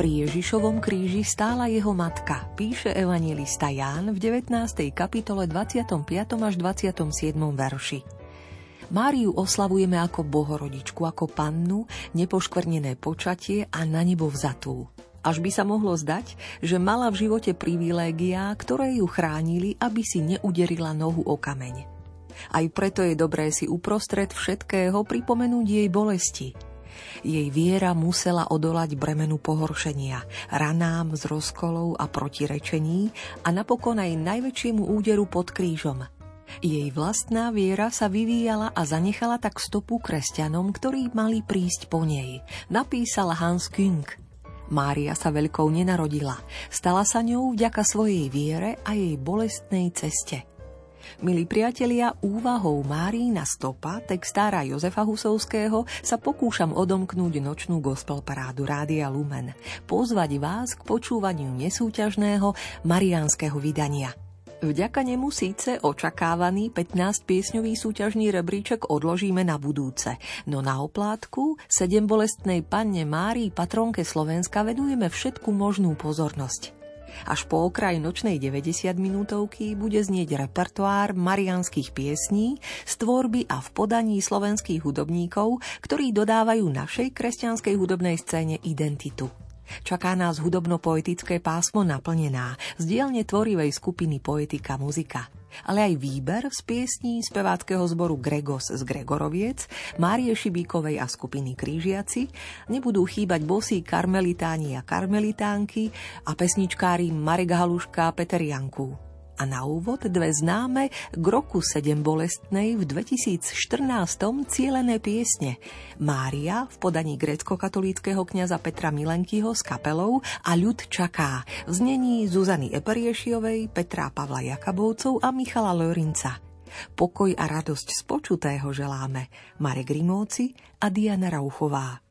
Pri Ježišovom kríži stála jeho matka, píše evangelista Ján v 19. kapitole 25. až 27. verši. Máriu oslavujeme ako bohorodičku, ako pannu, nepoškvrnené počatie a na nebo vzatú. Až by sa mohlo zdať, že mala v živote privilégia, ktoré ju chránili, aby si neuderila nohu o kameň. Aj preto je dobré si uprostred všetkého pripomenúť jej bolesti – jej viera musela odolať bremenu pohoršenia, ranám z rozkolov a protirečení a napokon aj najväčšiemu úderu pod krížom. Jej vlastná viera sa vyvíjala a zanechala tak stopu kresťanom, ktorí mali prísť po nej, napísal Hans Küng. Mária sa veľkou nenarodila, stala sa ňou vďaka svojej viere a jej bolestnej ceste – Milí priatelia, úvahou Márína stopa, textára Jozefa Husovského, sa pokúšam odomknúť nočnú gospel parádu Rádia Lumen. Pozvať vás k počúvaniu nesúťažného mariánskeho vydania. Vďaka nemu síce očakávaný 15-piesňový súťažný rebríček odložíme na budúce, no na oplátku sedem bolestnej panne Márii, patronke Slovenska, venujeme všetku možnú pozornosť. Až po okraj nočnej 90 minútovky bude znieť repertoár marianských piesní z tvorby a v podaní slovenských hudobníkov, ktorí dodávajú našej kresťanskej hudobnej scéne identitu. Čaká nás hudobno-poetické pásmo naplnená z dielne tvorivej skupiny Poetika muzika ale aj výber z piesní speváckého zboru Gregos z Gregoroviec, Márie Šibíkovej a skupiny Krížiaci, nebudú chýbať bosí karmelitáni a karmelitánky a pesničkári Marek Haluška a Peter Janku. A na úvod dve známe k roku 7 bolestnej v 2014 cielené piesne. Mária v podaní grécko-katolíckého kňaza Petra Milenkyho s kapelou a ľud čaká v znení Zuzany Eperiešiovej, Petra Pavla Jakabovcov a Michala Lorinca. Pokoj a radosť z počutého želáme Marek Rimóci a Diana Rauchová.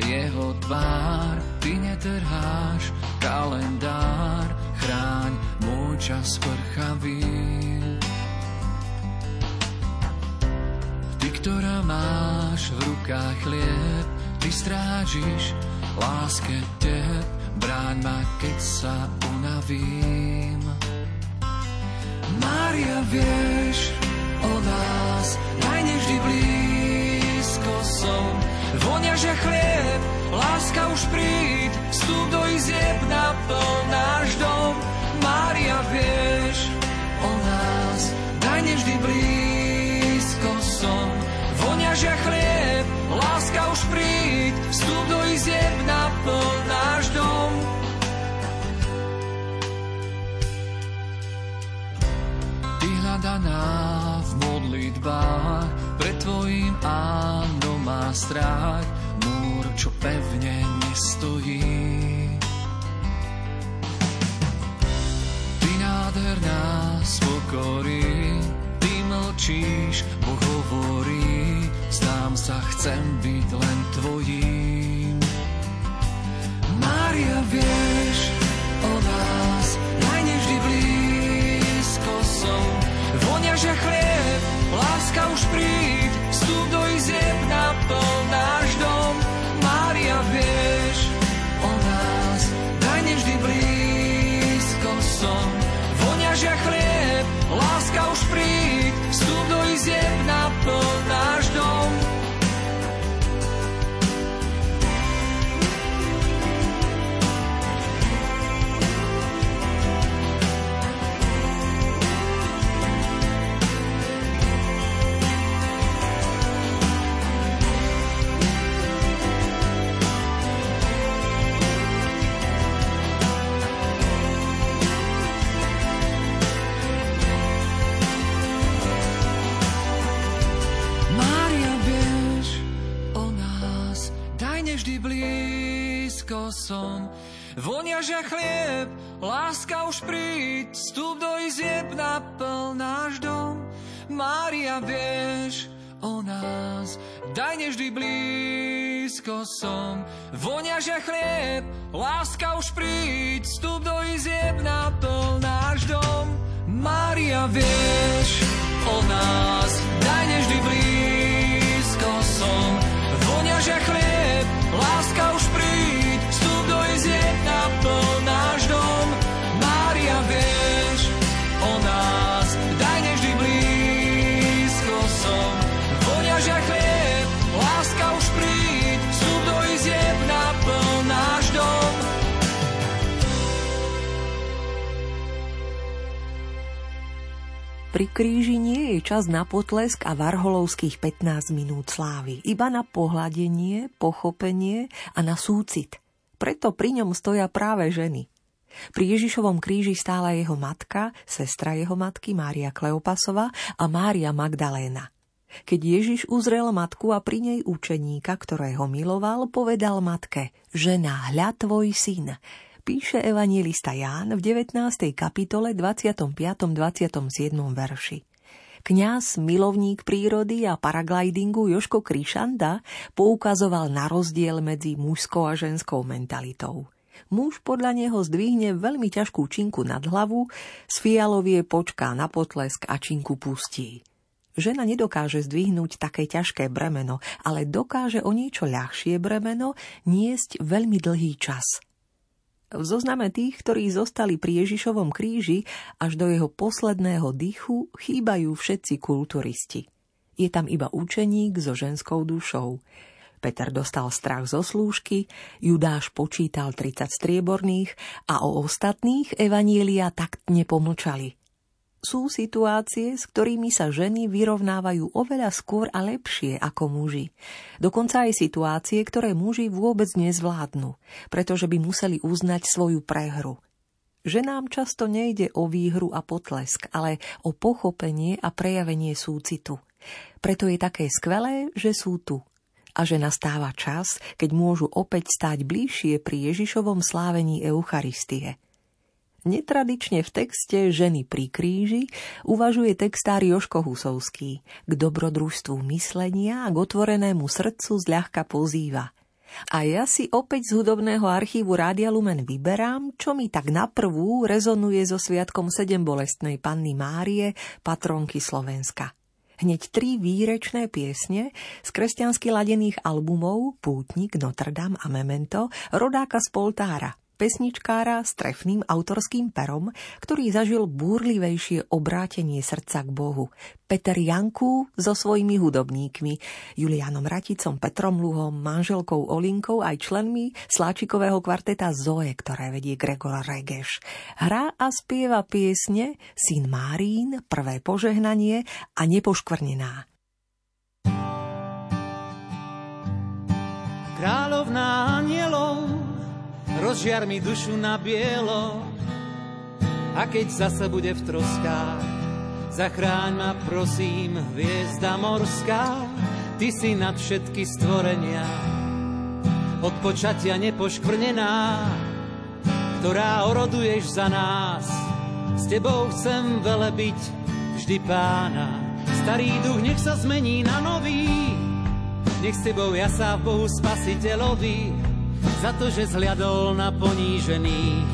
Jeho tvár, ty netrháš kalendár, chráň môj čas prchavý. Ty, ktorá máš v rukách chlieb, ty strážiš láske teb, bráň ma, keď sa unavím. Mária, vieš o nás, najneždy blízko som. Vonia, že chlieb, láska už príď, vstup do izieb, naplň náš dom. Mária, vieš o nás, najneždy blízko som. Vonia, že chlieb, láska už príď, vstup do izieb, naplň náš dom. Ty hľadaná v modlitbách, pred tvojim áno má strach, múr, čo pevne nestojí. Ty nádherná z pokory, ty mlčíš, Boh hovorí, zdám sa, chcem byť len tvojím. Mária, vieš o nás, najneždy blízko som. Vonia, že chlieb, láska už príď, vstup do izieb, naplň náš dom. Mária, vieš o nás, najneždy blízko som. Že chlieb, láska už príď, vstup do izieb, naplň náš Vonia, že chlieb, láska už príď, vstup do izieb, naplň náš dom. Mária, vieš o nás, daj nevždy blízko som. Vonia, že chlieb, láska už príď, vstup do izieb, naplň náš dom. Mária, vieš o nás, daj nevždy blízko som. Vonia, že chlieb, láska už Pri kríži nie je čas na potlesk a varholovských 15 minút slávy, iba na pohľadenie, pochopenie a na súcit. Preto pri ňom stoja práve ženy. Pri Ježišovom kríži stála jeho matka, sestra jeho matky Mária Kleopasova a Mária Magdaléna. Keď Ježiš uzrel matku a pri nej učeníka, ktorého miloval, povedal matke, žena, hľa tvoj syn. Píše evangelista Ján v 19. kapitole 25. 27. verši. Kňaz, milovník prírody a paraglidingu Joško Krišanda poukazoval na rozdiel medzi mužskou a ženskou mentalitou. Muž podľa neho zdvihne veľmi ťažkú činku nad hlavu, z fialovie počká na potlesk a činku pustí. Žena nedokáže zdvihnúť také ťažké bremeno, ale dokáže o niečo ľahšie bremeno niesť veľmi dlhý čas – v zozname tých, ktorí zostali pri Ježišovom kríži až do jeho posledného dychu, chýbajú všetci kulturisti. Je tam iba učeník so ženskou dušou. Peter dostal strach zo slúžky, Judáš počítal 30 strieborných a o ostatných evanielia taktne pomlčali. Sú situácie, s ktorými sa ženy vyrovnávajú oveľa skôr a lepšie ako muži. Dokonca aj situácie, ktoré muži vôbec nezvládnu, pretože by museli uznať svoju prehru. Ženám často nejde o výhru a potlesk, ale o pochopenie a prejavenie súcitu. Preto je také skvelé, že sú tu a že nastáva čas, keď môžu opäť stáť bližšie pri Ježišovom slávení Eucharistie – Netradične v texte Ženy pri kríži uvažuje textár Joško Husovský. K dobrodružstvu myslenia a k otvorenému srdcu zľahka pozýva. A ja si opäť z hudobného archívu Rádia Lumen vyberám, čo mi tak na prvú rezonuje so sviatkom sedem bolestnej panny Márie, patronky Slovenska. Hneď tri výrečné piesne z kresťansky ladených albumov Pútnik, Notre Dame a Memento rodáka z Poltára pesničkára s trefným autorským perom, ktorý zažil búrlivejšie obrátenie srdca k Bohu. Peter Janku so svojimi hudobníkmi, Julianom Raticom, Petrom Luhom, manželkou Olinkou aj členmi sláčikového kvarteta Zoe, ktoré vedie Gregor Regeš. Hrá a spieva piesne Syn Márín, Prvé požehnanie a Nepoškvrnená. Kráľovná anielov rozžiar mi dušu na bielo. A keď zase bude v troskách, zachráň ma prosím, hviezda morská, ty si nad všetky stvorenia, od počatia nepoškvrnená, ktorá oroduješ za nás. S tebou chcem velebiť vždy pána. Starý duch nech sa zmení na nový, nech s tebou ja sa v Bohu spasiteľovi za to, že zhľadol na ponížených.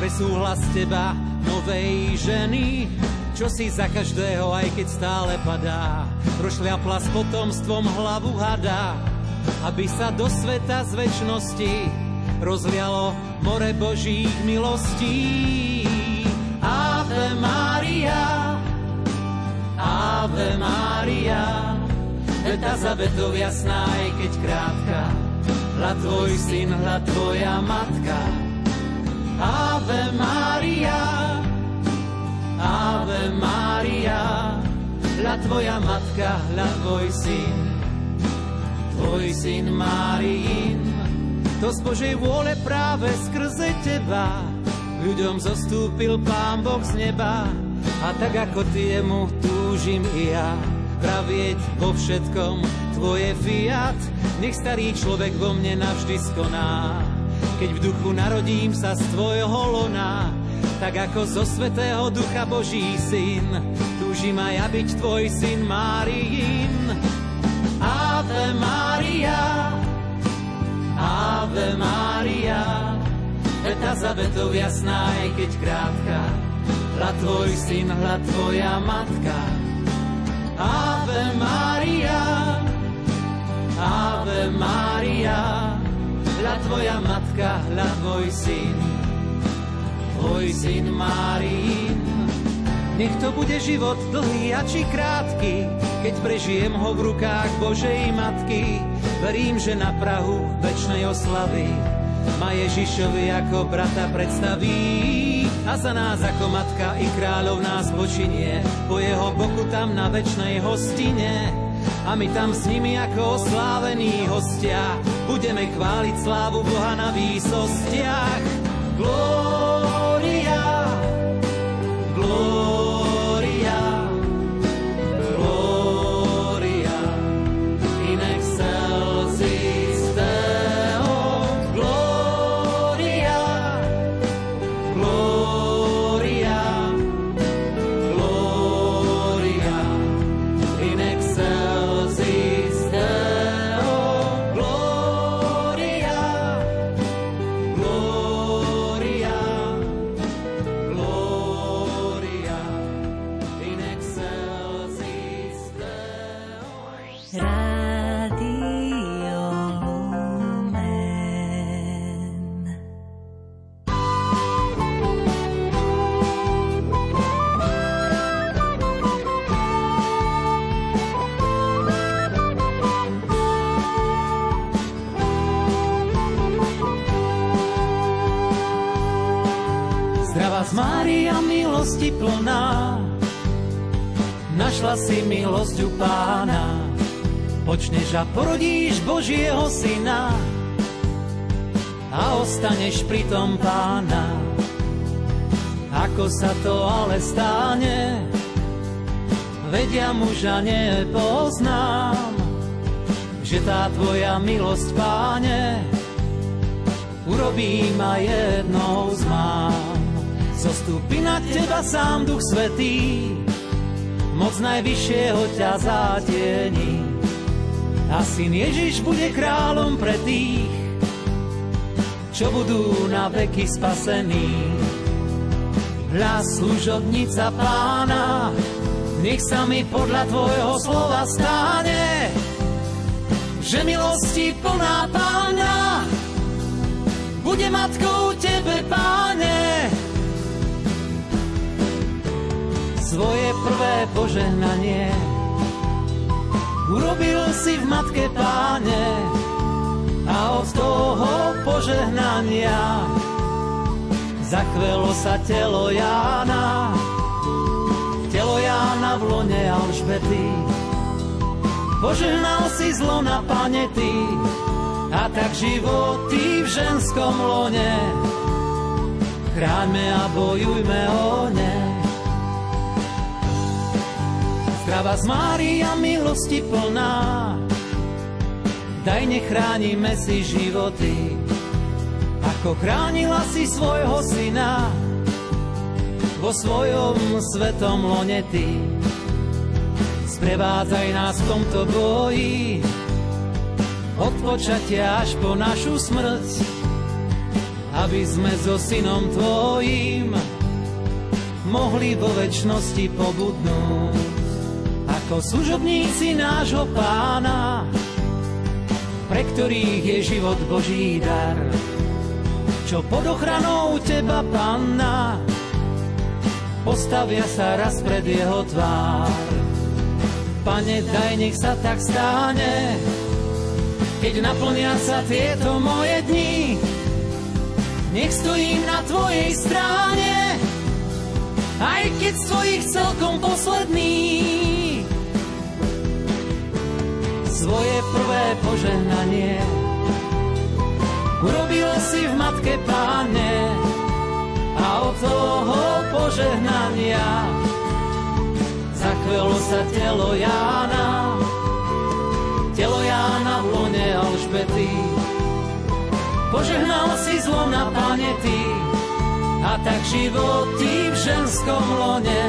Pre súhlas teba, novej ženy, čo si za každého, aj keď stále padá, prošľapla s potomstvom hlavu hada, aby sa do sveta z väčšnosti rozlialo more Božích milostí. Ave Maria, Ave Maria, veta za vetou jasná, aj keď krátka, hľa tvoj syn, hľa tvoja matka. Ave Maria, Ave Maria, hľa tvoja matka, hľa tvoj syn, tvoj syn Máriin. To z Božej vôle práve skrze teba ľuďom zostúpil Pán Boh z neba a tak ako ty jemu túžim i ja pravieť vo všetkom tvoje fiat, nech starý človek vo mne navždy skoná. Keď v duchu narodím sa z tvojho lona, tak ako zo svetého ducha Boží syn, túžim aj ja byť tvoj syn Máriin. Ave Maria, Ave Maria, veta za vetou jasná, aj keď krátka, hľa tvoj syn, hľa tvoja matka, Ave Maria, Ave Maria, hľa tvoja matka, hľa tvoj syn, tvoj syn Márin. Nech to bude život dlhý a či krátky, keď prežijem ho v rukách Božej Matky. Verím, že na Prahu večnej oslavy ma Ježišovi ako brata predstaví a za nás ako matka i kráľov nás počinie po jeho boku tam na večnej hostine a my tam s nimi ako oslávení hostia budeme chváliť slávu Boha na výsostiach. Glória, plná, našla si milosť u pána. Počneš a porodíš Božieho syna a ostaneš pri tom pána. Ako sa to ale stane, vedia muža nepoznám, že tá tvoja milosť, páne, urobí ma jednou z mám. Zostúpi na teba sám Duch Svetý, moc najvyššieho ťa zatieni. A syn Ježiš bude kráľom pre tých, čo budú na veky spasení. Hľa služobnica pána, nech sa mi podľa tvojho slova stane, že milosti plná pána, bude matkou tebe, páne. Svoje prvé požehnanie urobil si v matke páne a od toho požehnania zachvelo sa telo Jána, telo Jána v lone Alžbety. Požehnal si zlo na panety a tak životy v ženskom lone. Chráňme a bojujme o ne. Zdrava z Mária milosti plná, daj nechránime si životy, ako chránila si svojho syna vo svojom svetom lone ty. Sprevádzaj nás v tomto boji, od počatia až po našu smrť, aby sme so synom tvojím mohli vo väčšnosti pobudnúť. Ako služobníci nášho pána, pre ktorých je život Boží dar, čo pod ochranou teba, panna, postavia sa raz pred jeho tvár. Pane, daj, nech sa tak stane, keď naplnia sa tieto moje dni. Nech stojím na tvojej stráne, aj keď z celkom posledný. Svoje prvé požehnanie urobil si v matke páne a od toho požehnania zachvelo sa telo Jána, telo Jána v lone Alžbety. Požehnal si zlo na planety a tak životy v ženskom lone.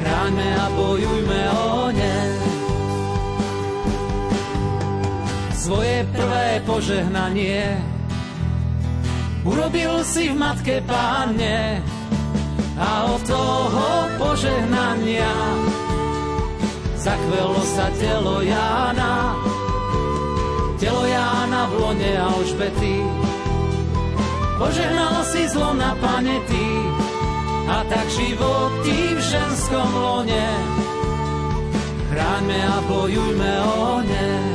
Chráňme a bojujme o ne. Svoje prvé požehnanie urobil si v matke páne a od toho požehnania zachvelo sa telo Jána, telo Jána v lone Alžbety. Požehnal si zlo na panety a tak životy v ženskom lone. Chráňme a bojujme o ne.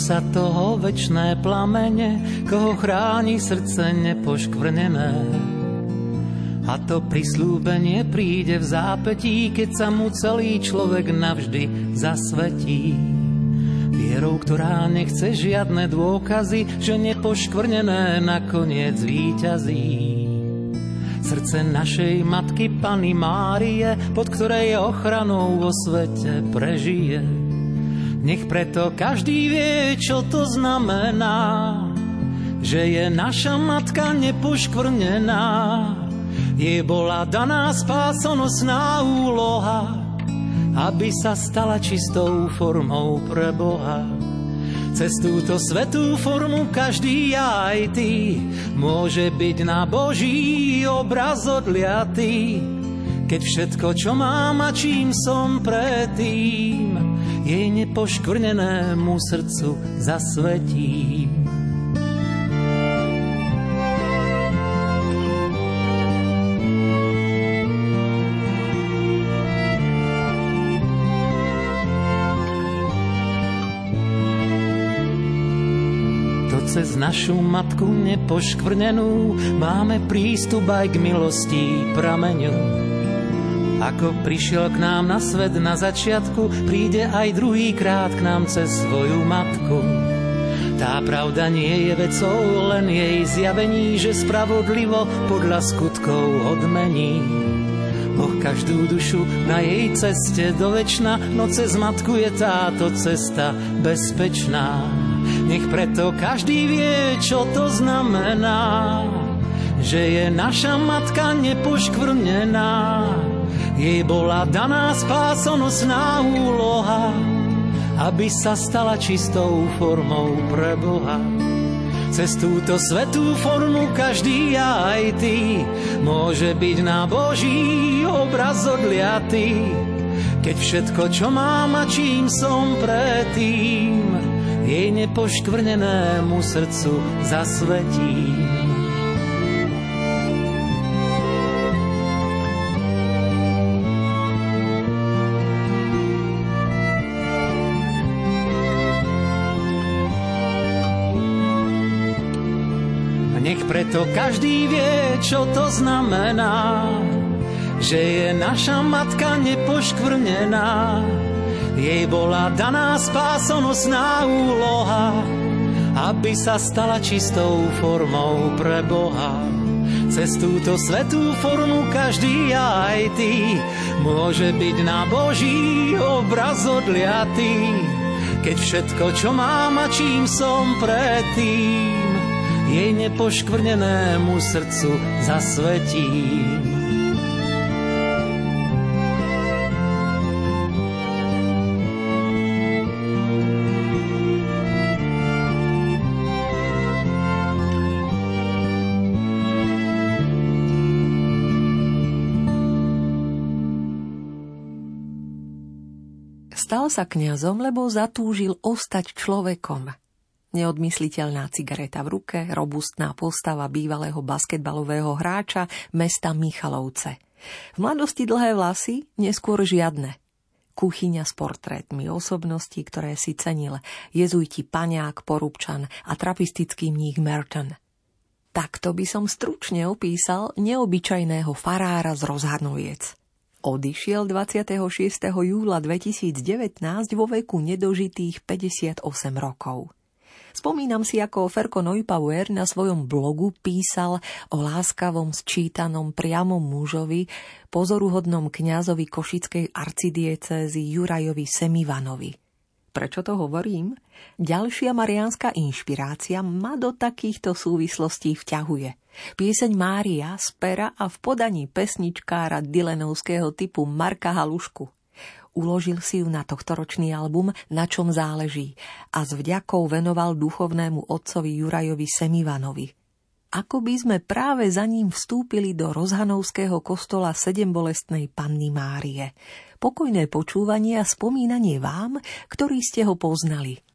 Sa toho večné plamene, koho chráni srdce nepoškvrnené. A to prislúbenie príde v zápetí, keď sa mu celý človek navždy zasvetí. Vierou, ktorá nechce žiadne dôkazy, že nepoškvrnené nakoniec víťazí. Srdce našej matky Pany Márie, pod ktorej ochranou vo svete prežije nech preto každý vie, čo to znamená, že je naša matka nepoškvrnená. Jej bola daná spásonosná úloha, aby sa stala čistou formou pre Boha. Cez túto svetú formu každý aj ty môže byť na Boží obraz odliatý. Keď všetko, čo mám a čím som predtým, jej nepoškvrnenému srdcu zasvetím. cez našu matku nepoškvrnenú máme prístup aj k milosti prameňu. Ako prišiel k nám na svet na začiatku, príde aj druhý krát k nám cez svoju matku. Tá pravda nie je vecou, len jej zjavení, že spravodlivo podľa skutkov odmení. Boh každú dušu na jej ceste do večna, no cez matku je táto cesta bezpečná. Nech preto každý vie, čo to znamená, že je naša matka nepoškvrnená. Jej bola daná spásonosná úloha, aby sa stala čistou formou pre Boha. Cez túto svetú formu každý aj ty môže byť na Boží obraz odliatý. Keď všetko, čo mám a čím som predtým, jej nepoškvrnenému srdcu zasvetí. Preto každý vie, čo to znamená, že je naša matka nepoškvrnená jej bola daná spásonosná úloha, aby sa stala čistou formou pre Boha. Cez túto svetú formu každý aj ty môže byť na Boží obraz odliatý. Keď všetko, čo mám a čím som predtým, jej nepoškvrnenému srdcu zasvetím. Stal sa kňazom, lebo zatúžil ostať človekom. Neodmysliteľná cigareta v ruke, robustná postava bývalého basketbalového hráča mesta Michalovce. V mladosti dlhé vlasy, neskôr žiadne. Kuchyňa s portrétmi osobností, ktoré si cenil, jezuiti Paňák, Porubčan a trapistický mních Merton. Takto by som stručne opísal neobyčajného farára z rozhadnoviec. Odišiel 26. júla 2019 vo veku nedožitých 58 rokov. Spomínam si, ako Ferko Neupauer na svojom blogu písal o láskavom sčítanom priamom mužovi, pozoruhodnom kňazovi košickej arcidiecézy Jurajovi Semivanovi. Prečo to hovorím? Ďalšia mariánska inšpirácia ma do takýchto súvislostí vťahuje. Pieseň Mária z pera a v podaní pesničkára Dylanovského typu Marka Halušku. Uložil si ju na tohtoročný album Na čom záleží a s vďakou venoval duchovnému otcovi Jurajovi Semivanovi. Ako by sme práve za ním vstúpili do rozhanovského kostola sedembolestnej Panny Márie. Pokojné počúvanie a spomínanie vám, ktorí ste ho poznali –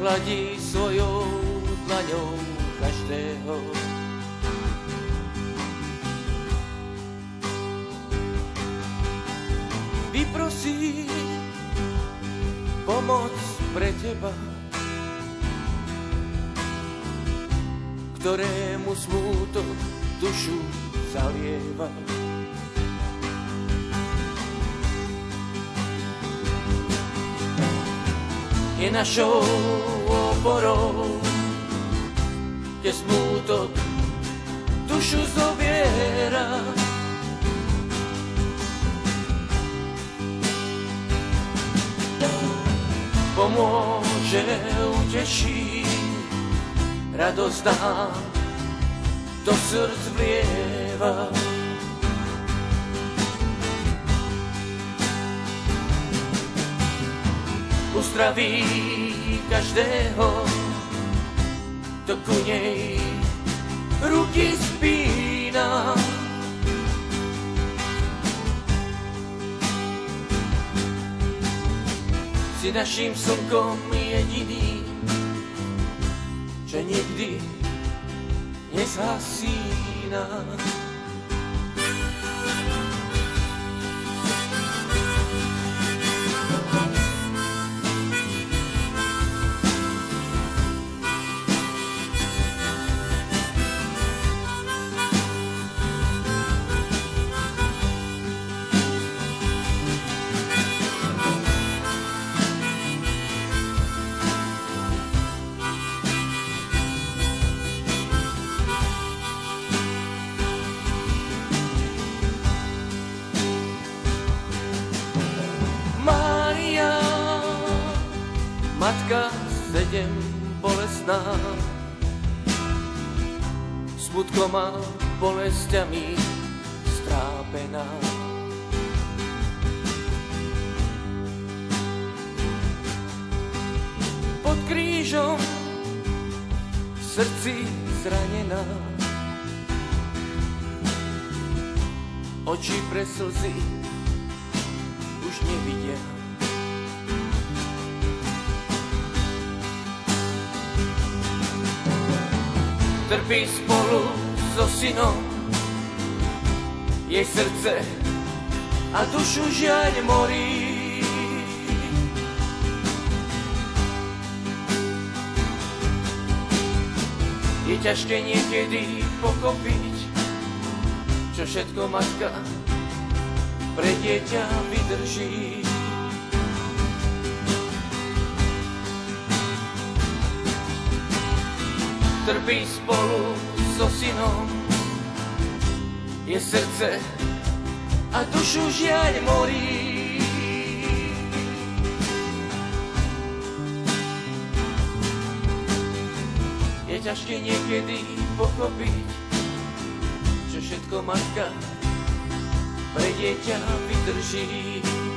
Pohľadí svojou dlaňou každého. Vyprosí pomoc pre teba, ktorému smútok dušu zalieva. Je našou oporou, kde smútok dušu zobiera. Pomôže, uteší, radosť nám do srdc vlieva. Uzdraví každého, kto ku nej ruky spína. Si naším slnkom jediný, že nikdy nezhasína. Trpí spolu so synom, jej srdce a dušu žiaľ morí. Je ťažké niekedy pochopiť, čo všetko matka pre dieťa vydrží. Trpí spolu so synom, je srdce a dušu žiaľ morí. Je ťažké niekedy pochopiť, čo všetko matka pre dieťa vydrží.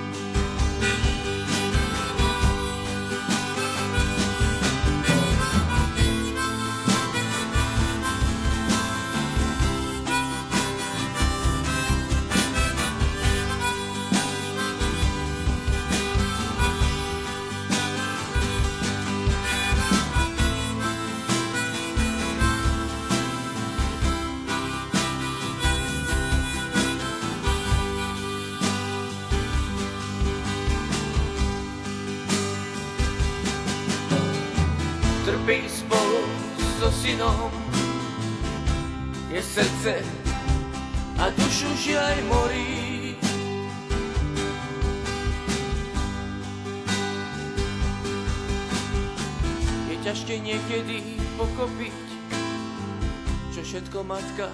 Matka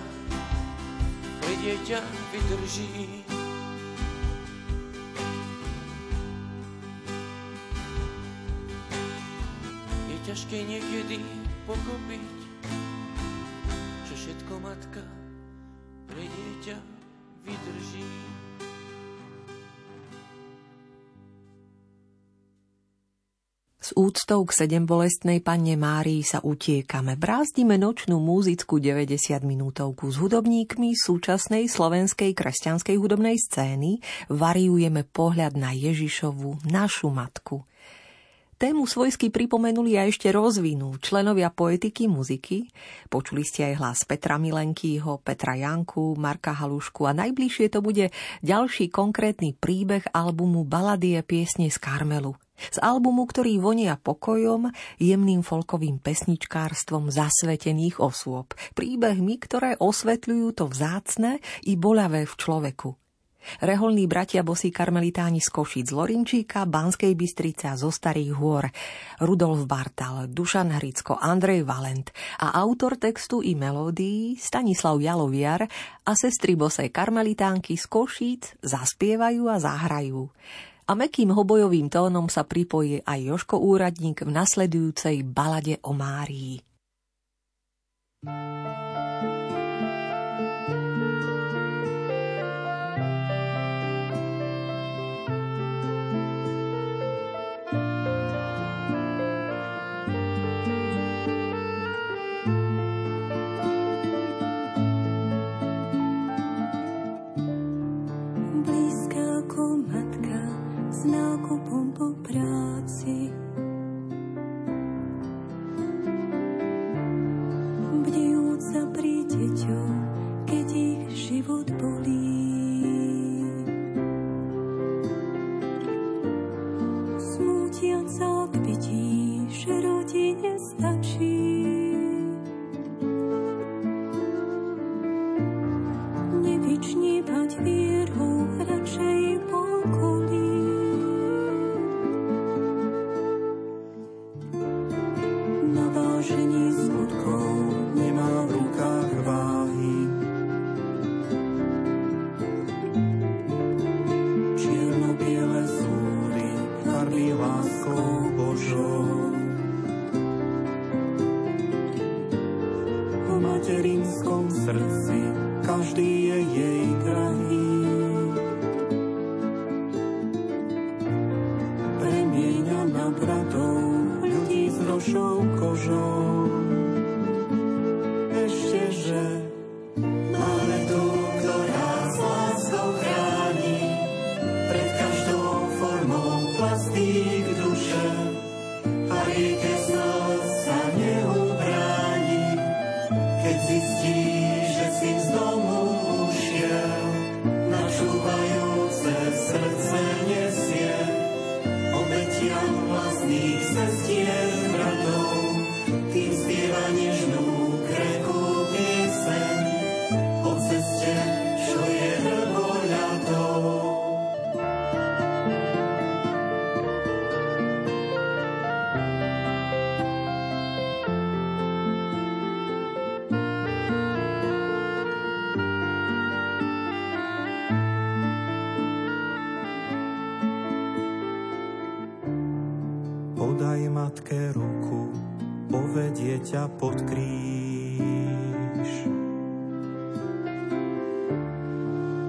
pre dieťa vydrží. Je ťažké niekedy pochopiť, čo všetko matka pre dieťa vydrží. S úctou k sedembolestnej panne Márii sa utiekame. Brázdime nočnú múzickú 90 minútovku s hudobníkmi súčasnej slovenskej kresťanskej hudobnej scény. Variujeme pohľad na Ježišovu, našu matku. Tému svojsky pripomenuli a ešte rozvinú členovia poetiky muziky. Počuli ste aj hlas Petra Milenkýho, Petra Janku, Marka Halušku a najbližšie to bude ďalší konkrétny príbeh albumu Baladie piesne z Karmelu. Z albumu, ktorý vonia pokojom, jemným folkovým pesničkárstvom zasvetených osôb. Príbehmi, ktoré osvetľujú to vzácne i bolavé v človeku. Reholní bratia bosí karmelitáni z Košic, z Lorinčíka, Banskej Bystrice a zo Starých hôr, Rudolf Bartal, Dušan Hricko, Andrej Valent a autor textu i melódií Stanislav Jaloviar a sestry bosej karmelitánky z Košíc zaspievajú a zahrajú. A mekým hobojovým tónom sa pripojí aj Joško Úradník v nasledujúcej balade o Márii. thank you 今天。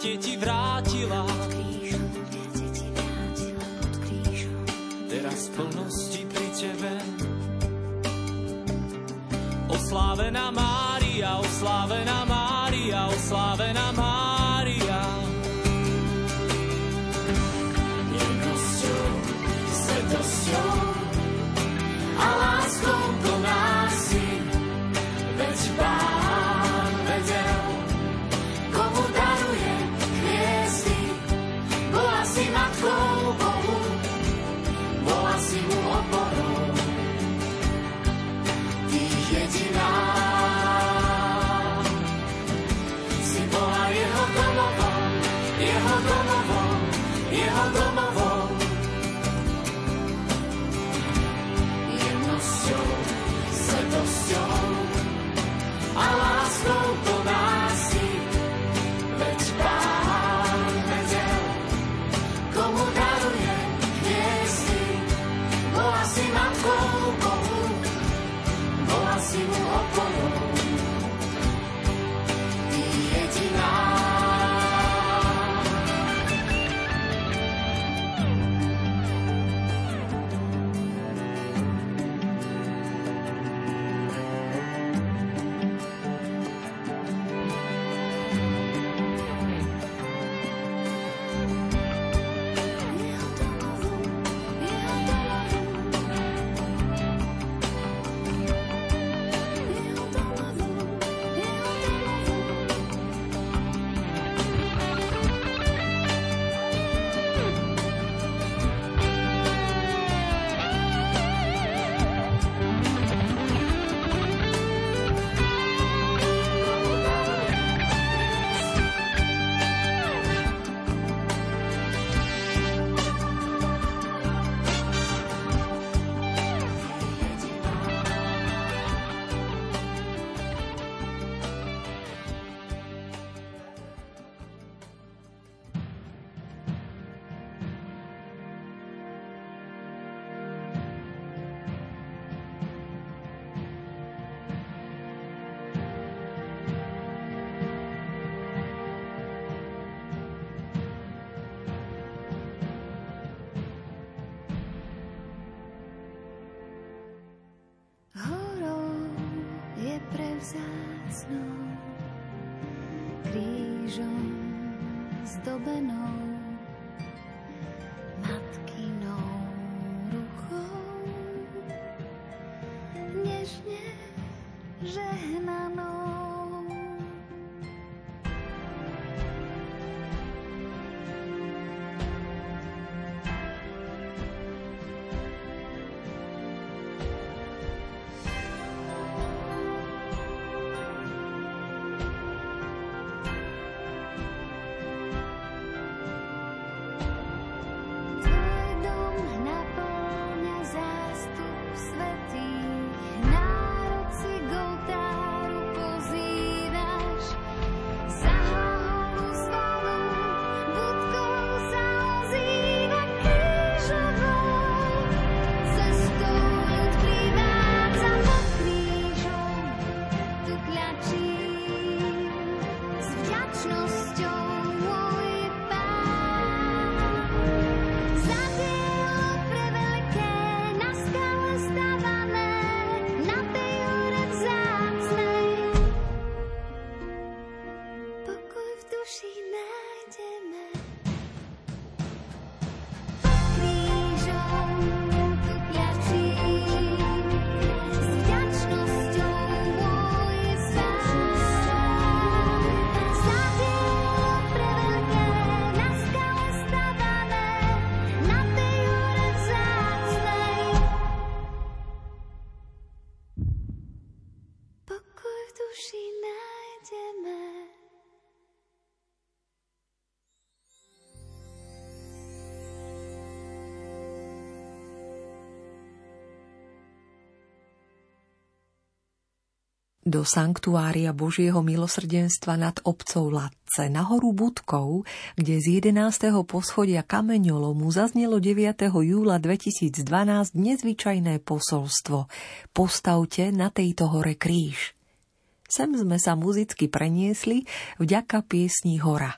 ti vrátila do sanktuária Božieho milosrdenstva nad obcov Latce na horu Budkov, kde z 11. poschodia kameňolomu zaznelo 9. júla 2012 nezvyčajné posolstvo Postavte na tejto hore kríž. Sem sme sa muzicky preniesli vďaka piesni Hora.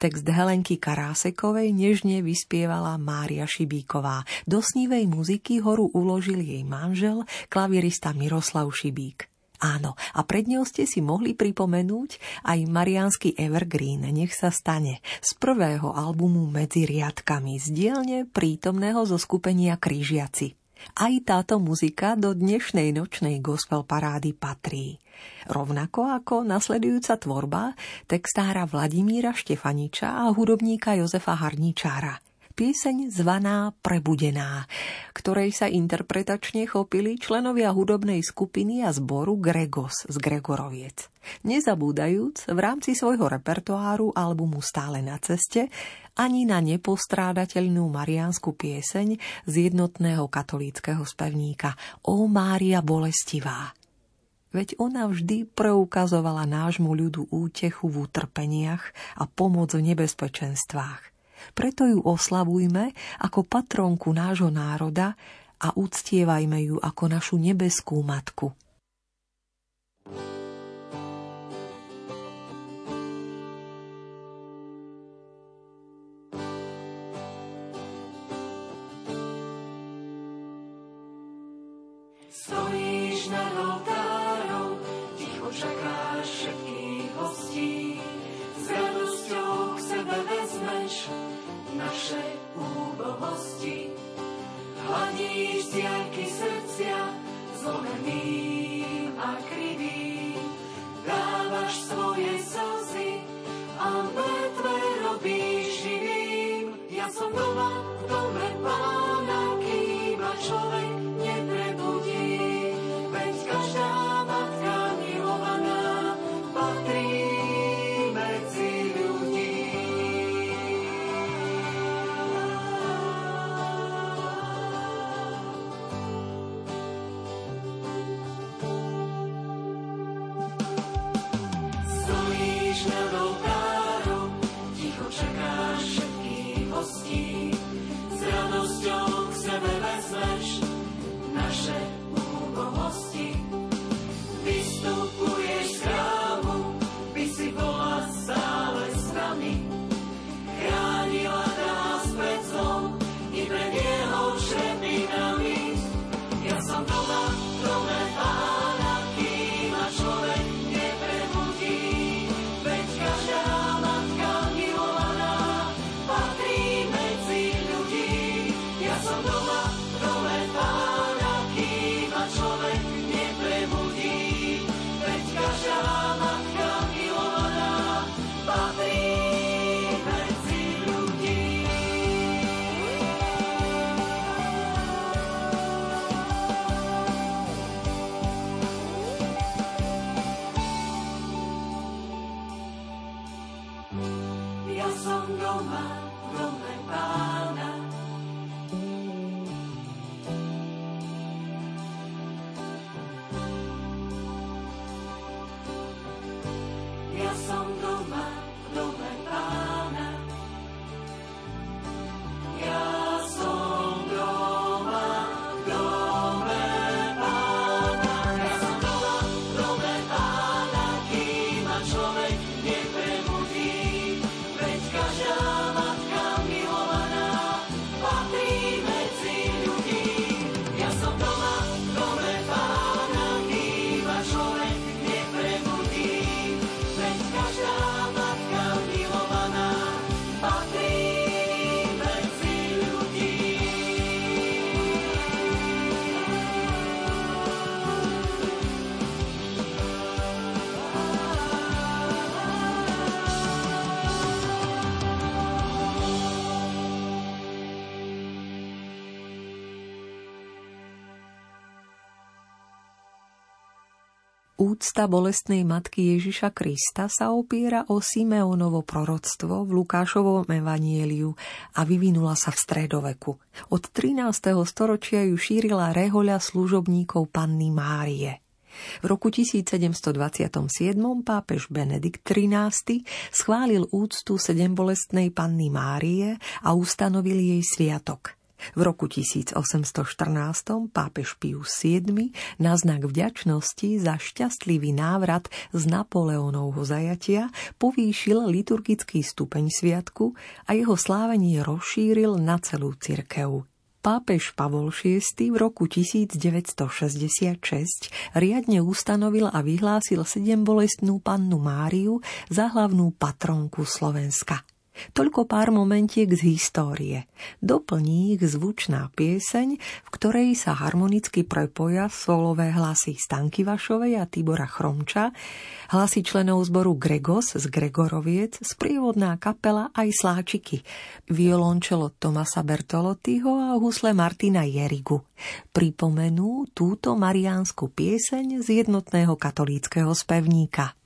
Text Helenky Karásekovej nežne vyspievala Mária Šibíková. Do snívej muziky horu uložil jej manžel, klavirista Miroslav Šibík. Áno, a pred ňou ste si mohli pripomenúť aj mariánsky Evergreen Nech sa stane z prvého albumu Medzi riadkami z dielne prítomného zo skupenia Krížiaci. Aj táto muzika do dnešnej nočnej gospel parády patrí. Rovnako ako nasledujúca tvorba textára Vladimíra Štefaniča a hudobníka Jozefa Harničára – pieseň zvaná Prebudená, ktorej sa interpretačne chopili členovia hudobnej skupiny a zboru Gregos z Gregoroviec. Nezabúdajúc v rámci svojho repertoáru albumu Stále na ceste ani na nepostrádateľnú mariánsku pieseň z jednotného katolíckého spevníka O Mária bolestivá. Veď ona vždy preukazovala nášmu ľudu útechu v utrpeniach a pomoc v nebezpečenstvách. Preto ju oslavujme ako patronku nášho národa a uctievajme ju ako našu nebeskú matku. hladíš diaľky srdcia, zlomeným a krivým. Dávaš svoje slzy a mŕtve robíš živým. Ja som doma, víšňovou párou, ticho čakáš všetkých hostí, s radosťou k naše Úcta bolestnej matky Ježiša Krista sa opiera o Simeonovo proroctvo v Lukášovom evanieliu a vyvinula sa v stredoveku. Od 13. storočia ju šírila rehoľa služobníkov panny Márie. V roku 1727 pápež Benedikt XIII schválil úctu sedembolestnej panny Márie a ustanovil jej sviatok. V roku 1814 pápež Pius VII na znak vďačnosti za šťastlivý návrat z Napoleónovho zajatia povýšil liturgický stupeň sviatku a jeho slávenie rozšíril na celú cirkev. Pápež Pavol VI v roku 1966 riadne ustanovil a vyhlásil sedembolestnú pannu Máriu za hlavnú patronku Slovenska. Toľko pár momentiek z histórie. Doplní ich zvučná pieseň, v ktorej sa harmonicky prepoja solové hlasy Stanky Vašovej a Tibora Chromča, hlasy členov zboru Gregos z Gregoroviec, sprievodná kapela aj sláčiky, violončelo Tomasa Bertolottiho a husle Martina Jerigu. Pripomenú túto mariánsku pieseň z jednotného katolíckého spevníka.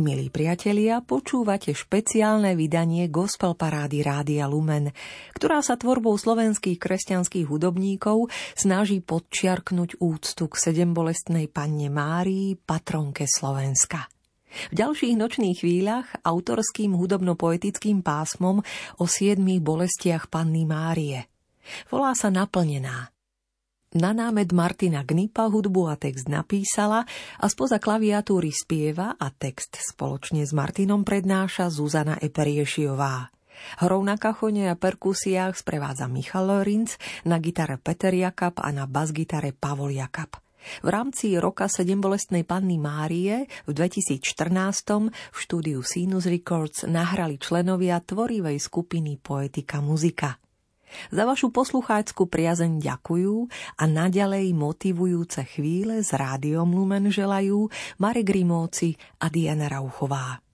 Milí priatelia, počúvate špeciálne vydanie Gospel Parády Rádia Lumen, ktorá sa tvorbou slovenských kresťanských hudobníkov snaží podčiarknúť úctu k sedembolestnej panne Márii, patronke Slovenska. V ďalších nočných chvíľach autorským hudobno-poetickým pásmom o siedmých bolestiach panny Márie. Volá sa Naplnená na námed Martina Gnipa hudbu a text napísala a spoza klaviatúry spieva a text spoločne s Martinom prednáša Zuzana Eperiešiová. Hrou na kachone a perkusiách sprevádza Michal Lorinc, na gitare Peter Jakab a na basgitare Pavol Jakab. V rámci roka sedembolestnej panny Márie v 2014 v štúdiu Sinus Records nahrali členovia tvorivej skupiny Poetika muzika. Za vašu poslucháčskú priazeň ďakujú a naďalej motivujúce chvíle s rádiom Lumen želajú Marek Rimóci a Diana Rauchová.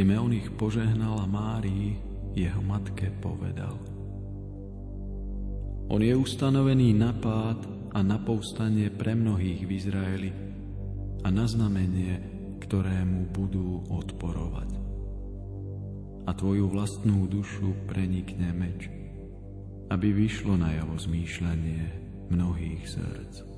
Simeon ich požehnal a Márii, jeho matke, povedal. On je ustanovený na pád a na povstanie pre mnohých v Izraeli a na znamenie, ktorému budú odporovať. A tvoju vlastnú dušu prenikne meč, aby vyšlo na javo zmýšľanie mnohých srdc.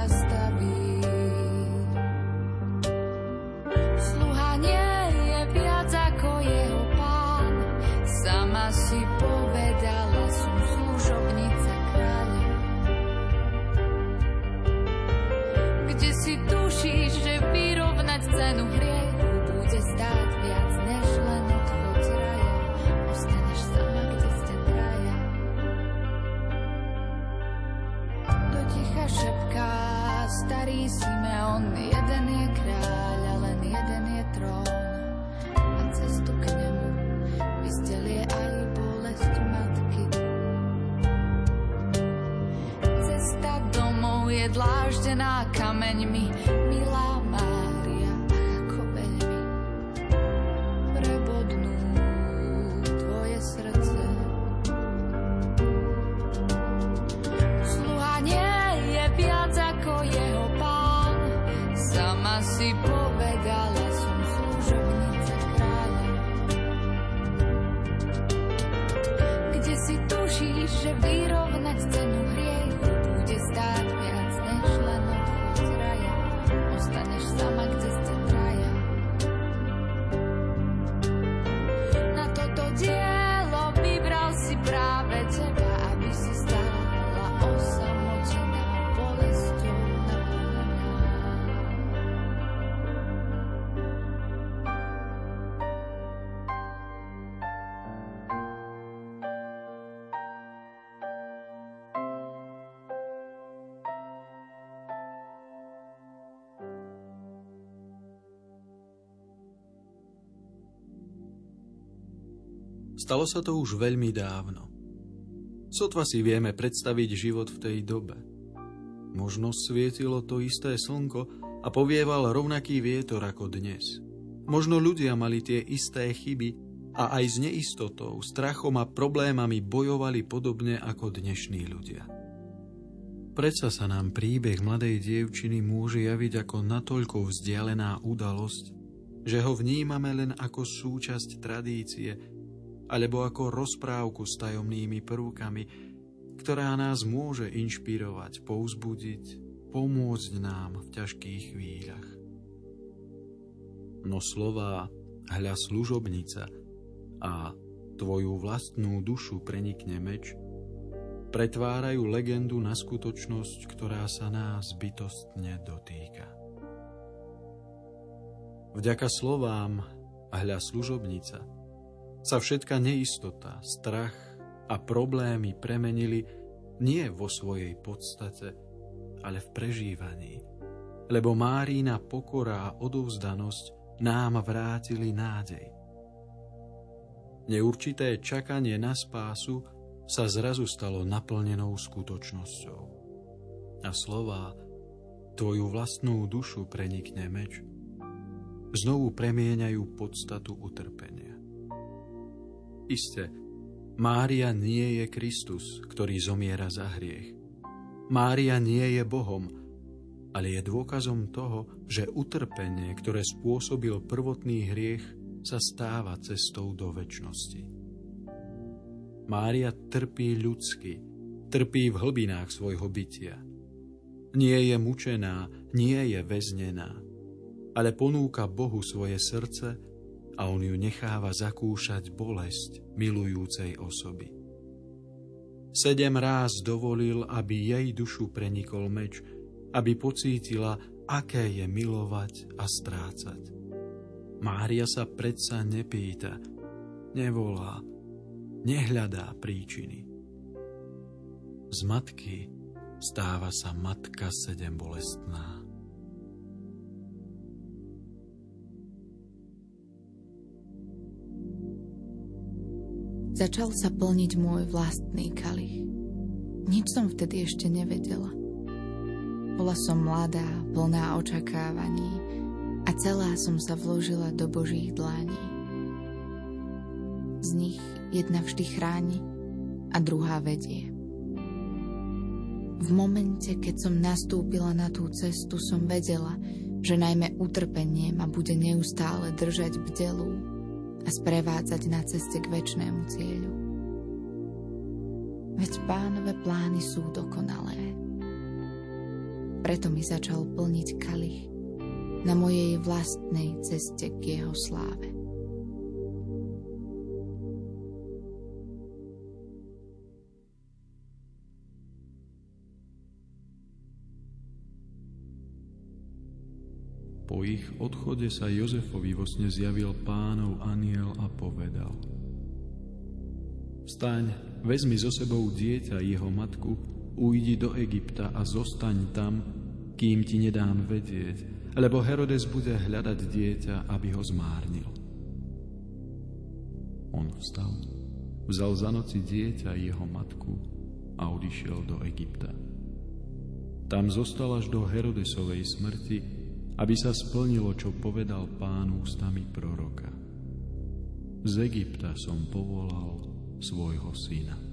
hasta Stalo sa to už veľmi dávno. Sotva si vieme predstaviť život v tej dobe. Možno svietilo to isté slnko a povieval rovnaký vietor ako dnes. Možno ľudia mali tie isté chyby a aj s neistotou, strachom a problémami bojovali podobne ako dnešní ľudia. Predsa sa nám príbeh mladej dievčiny môže javiť ako natoľko vzdialená udalosť, že ho vnímame len ako súčasť tradície, alebo ako rozprávku s tajomnými prvkami, ktorá nás môže inšpirovať, pouzbudiť, pomôcť nám v ťažkých chvíľach. No slová hľa služobnica a tvoju vlastnú dušu prenikne meč, pretvárajú legendu na skutočnosť, ktorá sa nás bytostne dotýka. Vďaka slovám hľa služobnica sa všetka neistota, strach a problémy premenili nie vo svojej podstate, ale v prežívaní, lebo Márína pokora a odovzdanosť nám vrátili nádej. Neurčité čakanie na spásu sa zrazu stalo naplnenou skutočnosťou. A slova Tvoju vlastnú dušu prenikne meč znovu premieňajú podstatu utrpenia. Isté, Mária nie je Kristus, ktorý zomiera za hriech. Mária nie je Bohom, ale je dôkazom toho, že utrpenie, ktoré spôsobil prvotný hriech, sa stáva cestou do väčšnosti. Mária trpí ľudsky, trpí v hlbinách svojho bytia. Nie je mučená, nie je väznená, ale ponúka Bohu svoje srdce a on ju necháva zakúšať bolesť milujúcej osoby. Sedem ráz dovolil, aby jej dušu prenikol meč, aby pocítila, aké je milovať a strácať. Mária sa predsa nepýta, nevolá, nehľadá príčiny. Z matky stáva sa matka sedem bolestná. Začal sa plniť môj vlastný kalich. Nič som vtedy ešte nevedela. Bola som mladá, plná očakávaní, a celá som sa vložila do Božích dlání. Z nich jedna vždy chráni a druhá vedie. V momente, keď som nastúpila na tú cestu, som vedela, že najmä utrpenie ma bude neustále držať bdelu a sprevádzať na ceste k väčšnému cieľu. Veď pánové plány sú dokonalé. Preto mi začal plniť kalich na mojej vlastnej ceste k jeho sláve. Po ich odchode sa Jozefovi vo sne zjavil pánov aniel a povedal Vstaň, vezmi so sebou dieťa jeho matku, ujdi do Egypta a zostaň tam, kým ti nedám vedieť, lebo Herodes bude hľadať dieťa, aby ho zmárnil. On vstal, vzal za noci dieťa jeho matku a odišiel do Egypta. Tam zostal až do Herodesovej smrti, aby sa splnilo, čo povedal pán ústami proroka. Z Egypta som povolal svojho syna.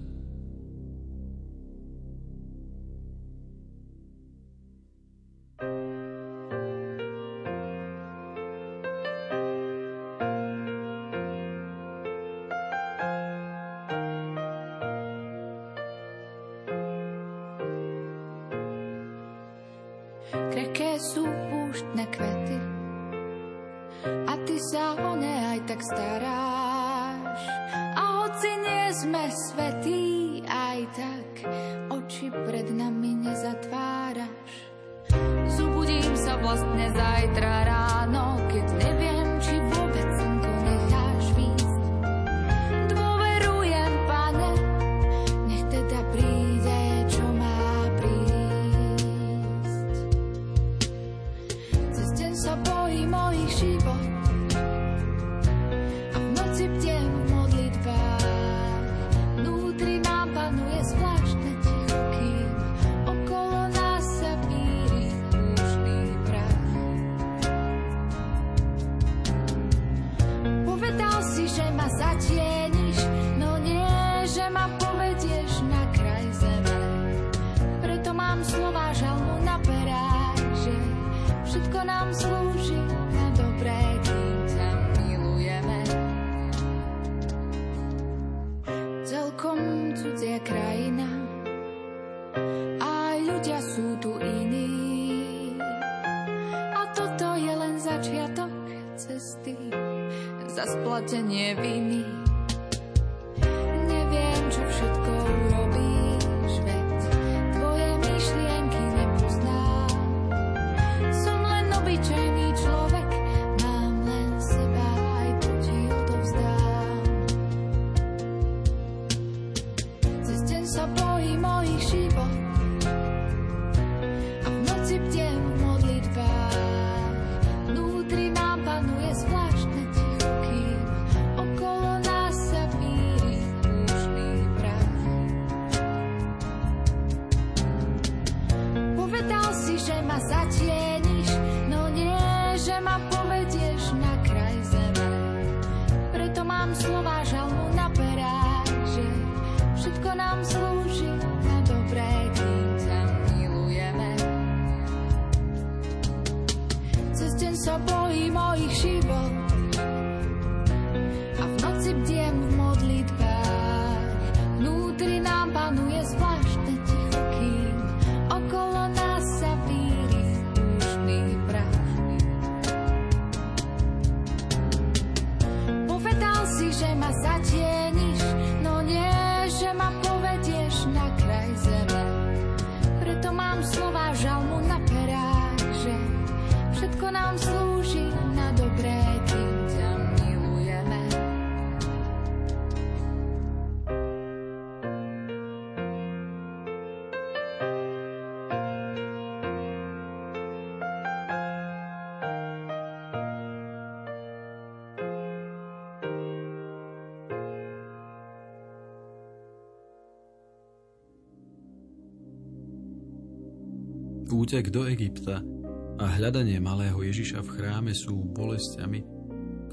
Útek do Egypta a hľadanie malého Ježiša v chráme sú bolestiami,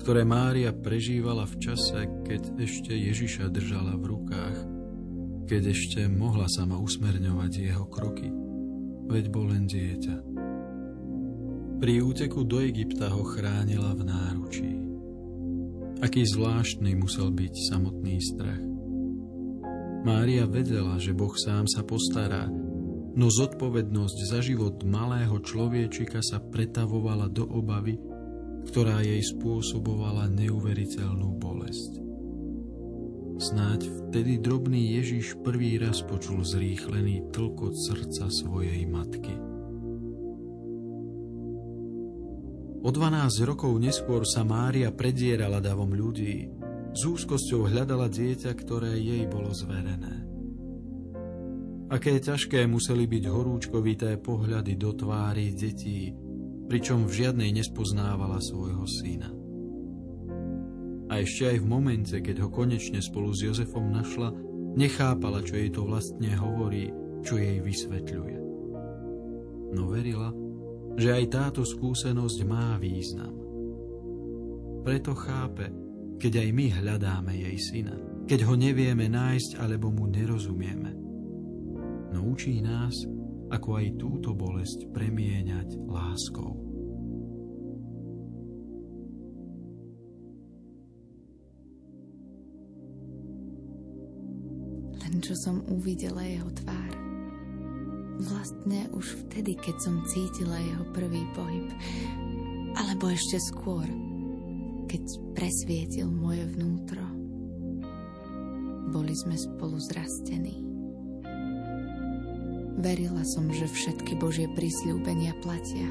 ktoré Mária prežívala v čase, keď ešte Ježiša držala v rukách, keď ešte mohla sama usmerňovať jeho kroky, veď bol len dieťa. Pri úteku do Egypta ho chránila v náručí. Aký zvláštny musel byť samotný strach. Mária vedela, že Boh sám sa postará, no zodpovednosť za život malého človečika sa pretavovala do obavy, ktorá jej spôsobovala neuveriteľnú bolesť. Snáď vtedy drobný Ježiš prvý raz počul zrýchlený tlkot srdca svojej matky. O 12 rokov neskôr sa Mária predierala davom ľudí, s úzkosťou hľadala dieťa, ktoré jej bolo zverené. Aké ťažké museli byť horúčkovité pohľady do tvári detí, pričom v žiadnej nespoznávala svojho syna. A ešte aj v momente, keď ho konečne spolu s Jozefom našla, nechápala, čo jej to vlastne hovorí, čo jej vysvetľuje. No verila, že aj táto skúsenosť má význam. Preto chápe, keď aj my hľadáme jej syna, keď ho nevieme nájsť alebo mu nerozumieme. No učí nás, ako aj túto bolesť premieňať láskou. Len čo som uvidela jeho tvár. Vlastne už vtedy, keď som cítila jeho prvý pohyb, alebo ešte skôr, keď presvietil moje vnútro. Boli sme spolu zrastení. Verila som, že všetky Božie prísľúbenia platia.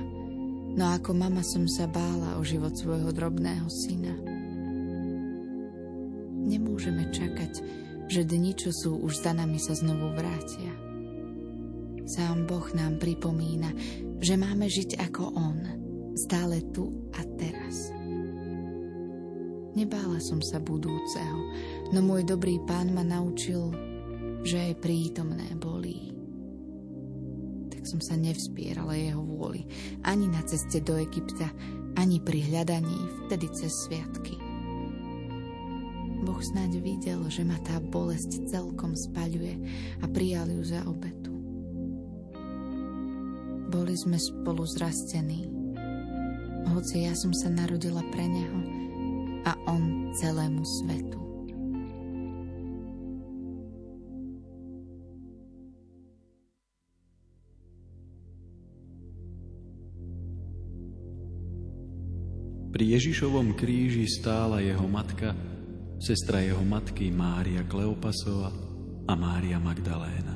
No ako mama som sa bála o život svojho drobného syna. Nemôžeme čakať, že dni, čo sú už za nami, sa znovu vrátia. Sám Boh nám pripomína, že máme žiť ako On, stále tu a teraz. Nebála som sa budúceho, no môj dobrý pán ma naučil, že aj prítomné bolí. Som sa nevzpierala jeho vôli, ani na ceste do Egypta, ani pri hľadaní vtedy cez sviatky. Boh snáď videl, že ma tá bolesť celkom spaľuje a prijal ju za obetu. Boli sme spolu zrastení, hoci ja som sa narodila pre neho a on celému svetu. Pri Ježišovom kríži stála jeho matka, sestra jeho matky Mária Kleopasova a Mária Magdaléna.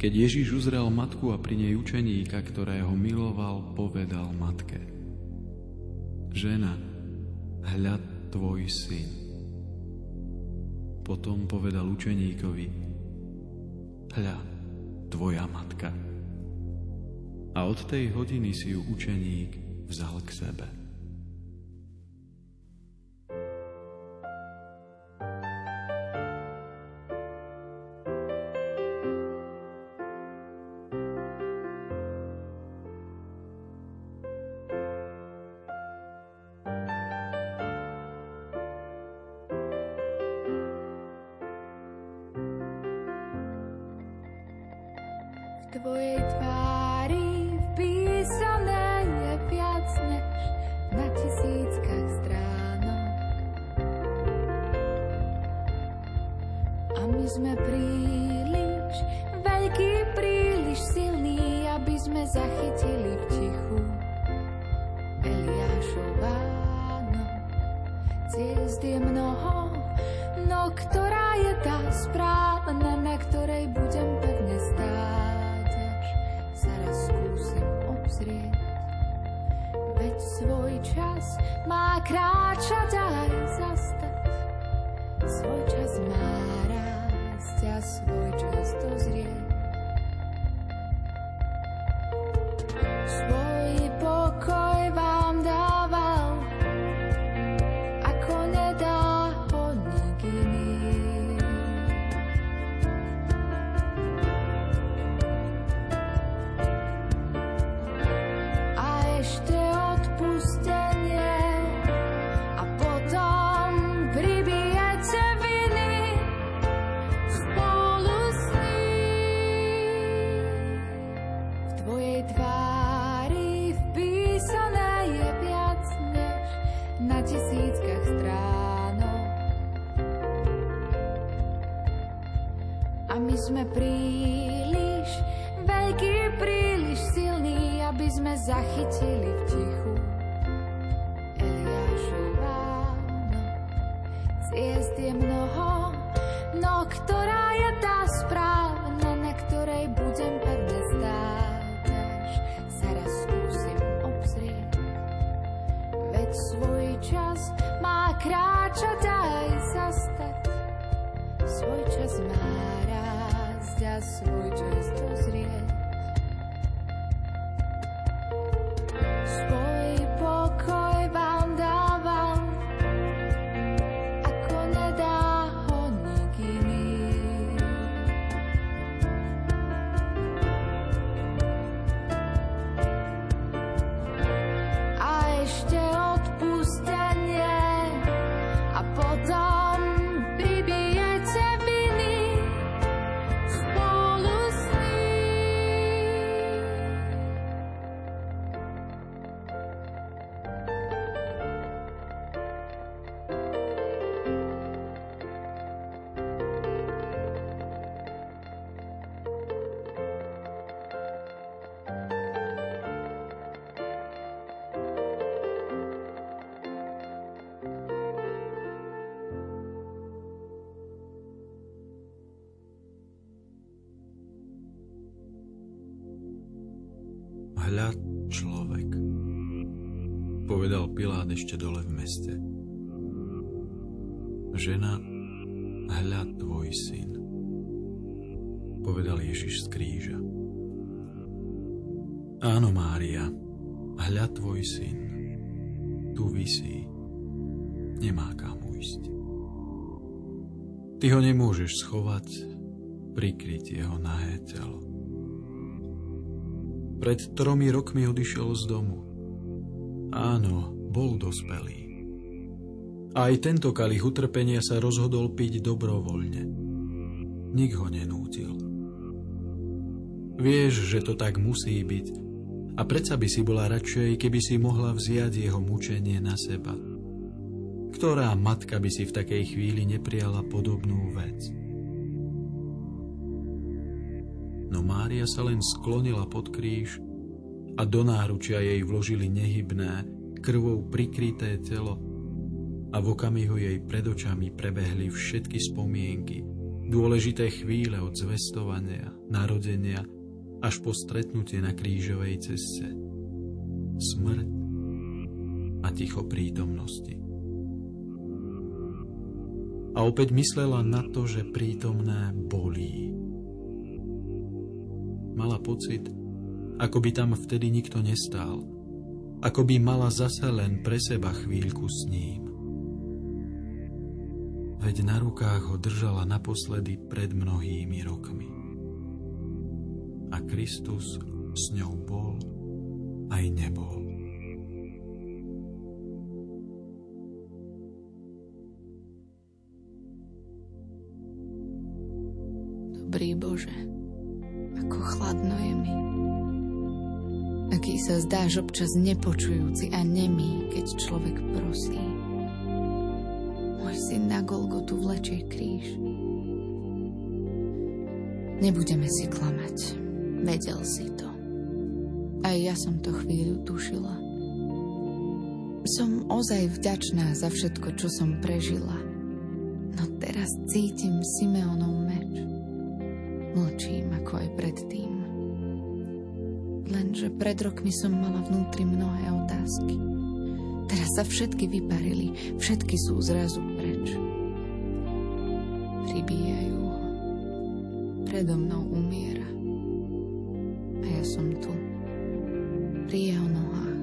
Keď Ježiš uzrel matku a pri nej učeníka, ktorého miloval, povedal matke Žena, hľad tvoj syn. Potom povedal učeníkovi Hľa, tvoja matka. A od tej hodiny si ju učeník vzal k sebe. Čas. Má kráčať aj zastať, svoj čas má ešte dole v meste. Žena, hľa tvoj syn, povedal Ježiš z kríža. Áno, Mária, hľa tvoj syn, tu visí, nemá kam ujsť. Ty ho nemôžeš schovať, prikryť jeho nahé telo. Pred tromi rokmi odišiel z domu. Áno, bol dospelý. Aj tento kalich utrpenia sa rozhodol piť dobrovoľne. Nik ho nenútil. Vieš, že to tak musí byť a predsa by si bola radšej, keby si mohla vziať jeho mučenie na seba. Ktorá matka by si v takej chvíli neprijala podobnú vec? No Mária sa len sklonila pod kríž a do náručia jej vložili nehybné, krvou prikryté telo a v okamihu jej pred očami prebehli všetky spomienky, dôležité chvíle od zvestovania, narodenia až po stretnutie na krížovej ceste. Smrť a ticho prítomnosti. A opäť myslela na to, že prítomné bolí. Mala pocit, ako by tam vtedy nikto nestál, ako by mala zase len pre seba chvíľku s ním. Veď na rukách ho držala naposledy pred mnohými rokmi a Kristus s ňou bol aj nebol. Dobrý Bože, ako chladno je sa zdáš občas nepočujúci a nemý, keď človek prosí. Môj syn na Golgotu vlečie kríž. Nebudeme si klamať. Vedel si to. Aj ja som to chvíľu tušila. Som ozaj vďačná za všetko, čo som prežila. No teraz cítim Simeonov meč. Mlčím ako aj predtým. Lenže pred rokmi som mala vnútri mnohé otázky. Teraz sa všetky vyparili, všetky sú zrazu preč. Pribíjajú ho. Predo mnou umiera. A ja som tu. Pri jeho nohách.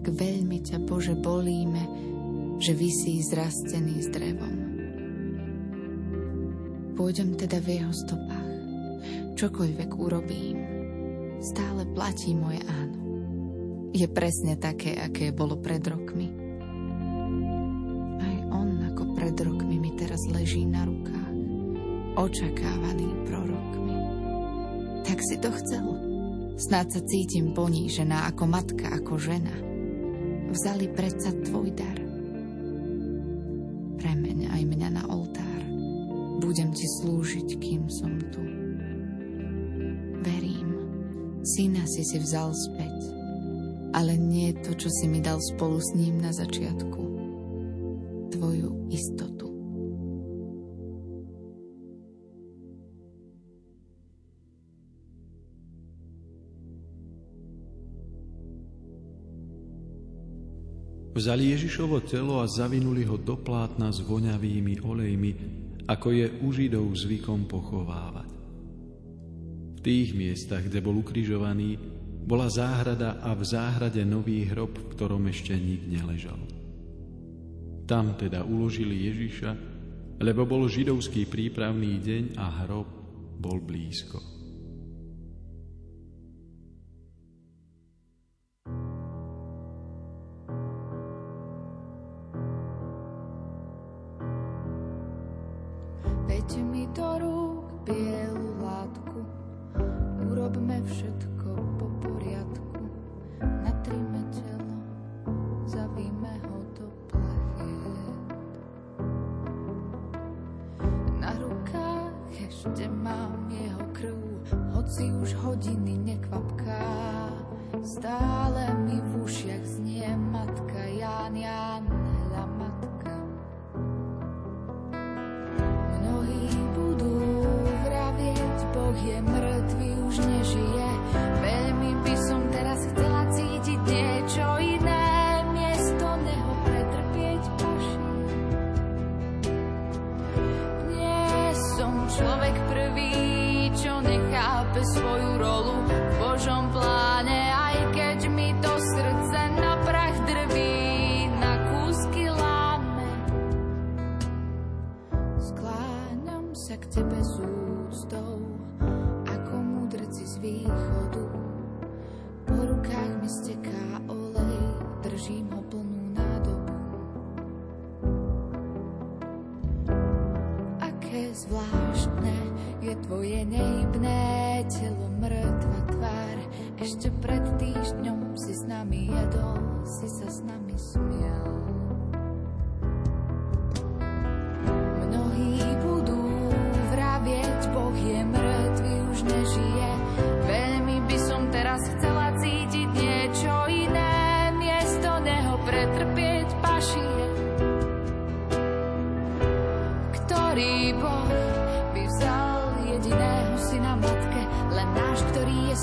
Tak veľmi ťa, Bože, bolíme, že vysí zrastený s drevom. Pôjdem teda v jeho stopách. Čokoľvek urobím, stále platí moje áno. Je presne také, aké bolo pred rokmi. Aj on ako pred rokmi mi teraz leží na rukách očakávaný prorokmi. Tak si to chcel. Snáď sa cítim ponížená ako matka, ako žena. Vzali predsa tvoj dar. Premeň aj mňa na oltár. Budem ti slúžiť, kým som tu. Syna si si vzal späť, ale nie to, čo si mi dal spolu s ním na začiatku. Tvoju istotu. Vzali Ježišovo telo a zavinuli ho do plátna s voňavými olejmi, ako je u Židov zvykom pochovávať. Tých miestach, kde bol ukrižovaný, bola záhrada a v záhrade nový hrob, v ktorom ešte nik neležal. Tam teda uložili Ježiša, lebo bol židovský prípravný deň a hrob bol blízko.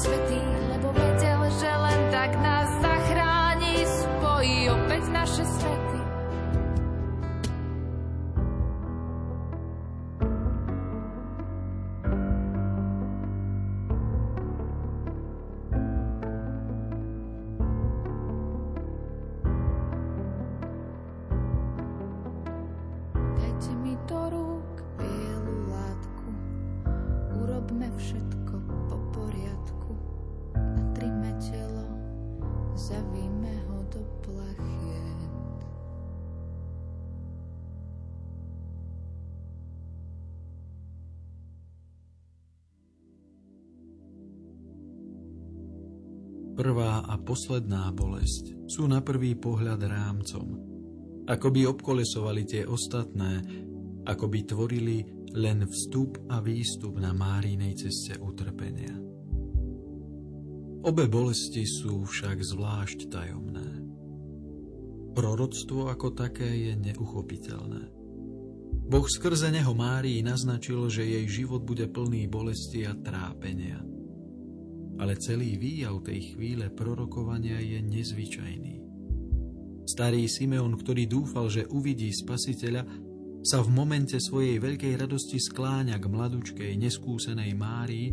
Svetý, lebo posledná bolesť sú na prvý pohľad rámcom, ako by obkolesovali tie ostatné, ako by tvorili len vstup a výstup na Márinej ceste utrpenia. Obe bolesti sú však zvlášť tajomné. Proroctvo ako také je neuchopiteľné. Boh skrze neho Márii naznačil, že jej život bude plný bolesti a trápenia. Ale celý výjav tej chvíle prorokovania je nezvyčajný. Starý Simeon, ktorý dúfal, že uvidí spasiteľa, sa v momente svojej veľkej radosti skláňa k mladučkej, neskúsenej Márii